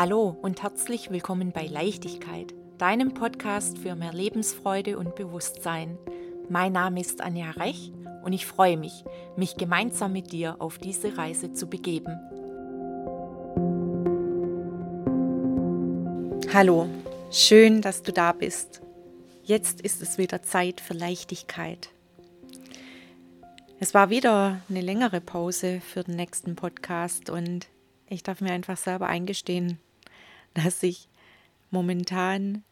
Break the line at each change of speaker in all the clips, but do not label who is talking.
Hallo und herzlich willkommen bei Leichtigkeit, deinem Podcast für mehr Lebensfreude und Bewusstsein. Mein Name ist Anja Rech und ich freue mich, mich gemeinsam mit dir auf diese Reise zu begeben. Hallo, schön, dass du da bist. Jetzt ist es wieder Zeit für Leichtigkeit. Es war wieder eine längere Pause für den nächsten Podcast und ich darf mir einfach selber eingestehen, dass ich momentan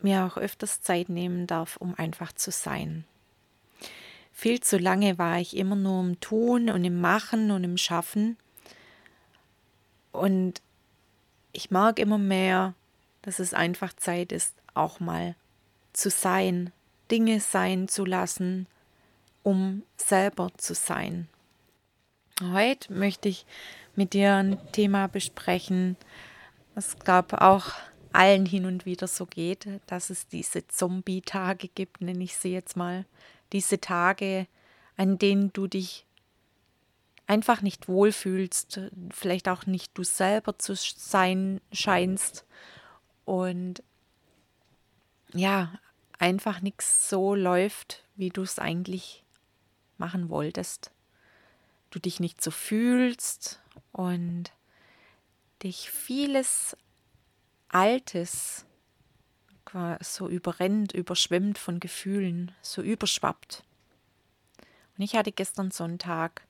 mir auch öfters Zeit nehmen darf, um einfach zu sein. Viel zu lange war ich immer nur im Tun und im Machen und im Schaffen. Und ich mag immer mehr, dass es einfach Zeit ist, auch mal zu sein, Dinge sein zu lassen, um selber zu sein. Heute möchte ich mit dir ein Thema besprechen, was glaube auch allen hin und wieder so geht, dass es diese Zombie-Tage gibt, nenne ich sie jetzt mal. Diese Tage, an denen du dich einfach nicht wohlfühlst, vielleicht auch nicht du selber zu sein scheinst und ja, einfach nichts so läuft, wie du es eigentlich machen wolltest du dich nicht so fühlst und dich vieles Altes so überrennt, überschwemmt von Gefühlen, so überschwappt. Und ich hatte gestern so einen Tag,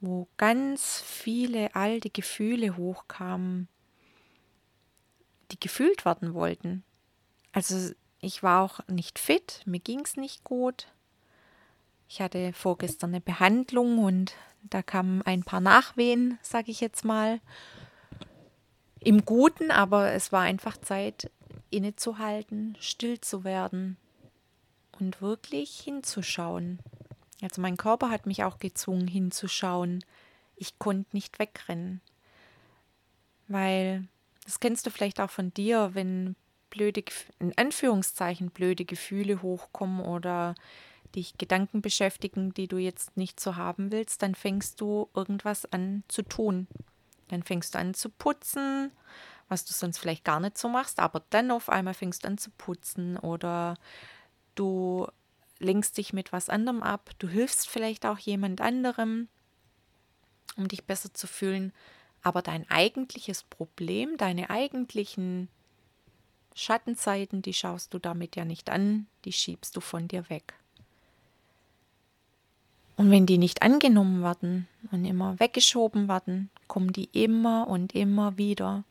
wo ganz viele alte Gefühle hochkamen, die gefühlt werden wollten. Also ich war auch nicht fit, mir ging es nicht gut. Ich hatte vorgestern eine Behandlung und da kamen ein paar Nachwehen, sage ich jetzt mal. Im Guten, aber es war einfach Zeit, innezuhalten, still zu werden und wirklich hinzuschauen. Also mein Körper hat mich auch gezwungen hinzuschauen. Ich konnte nicht wegrennen. Weil, das kennst du vielleicht auch von dir, wenn blöde, in Anführungszeichen blöde Gefühle hochkommen oder dich Gedanken beschäftigen, die du jetzt nicht so haben willst, dann fängst du irgendwas an zu tun. Dann fängst du an zu putzen, was du sonst vielleicht gar nicht so machst, aber dann auf einmal fängst du an zu putzen oder du lenkst dich mit was anderem ab, du hilfst vielleicht auch jemand anderem, um dich besser zu fühlen, aber dein eigentliches Problem, deine eigentlichen Schattenzeiten, die schaust du damit ja nicht an, die schiebst du von dir weg. Und wenn die nicht angenommen werden und immer weggeschoben werden, kommen die immer und immer wieder.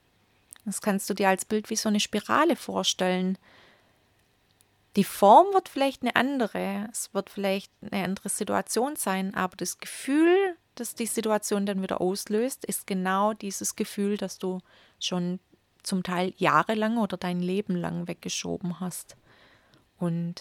Das kannst du dir als Bild wie so eine Spirale vorstellen. Die Form wird vielleicht eine andere, es wird vielleicht eine andere Situation sein, aber das Gefühl, das die Situation dann wieder auslöst, ist genau dieses Gefühl, das du schon zum Teil jahrelang oder dein Leben lang weggeschoben hast. Und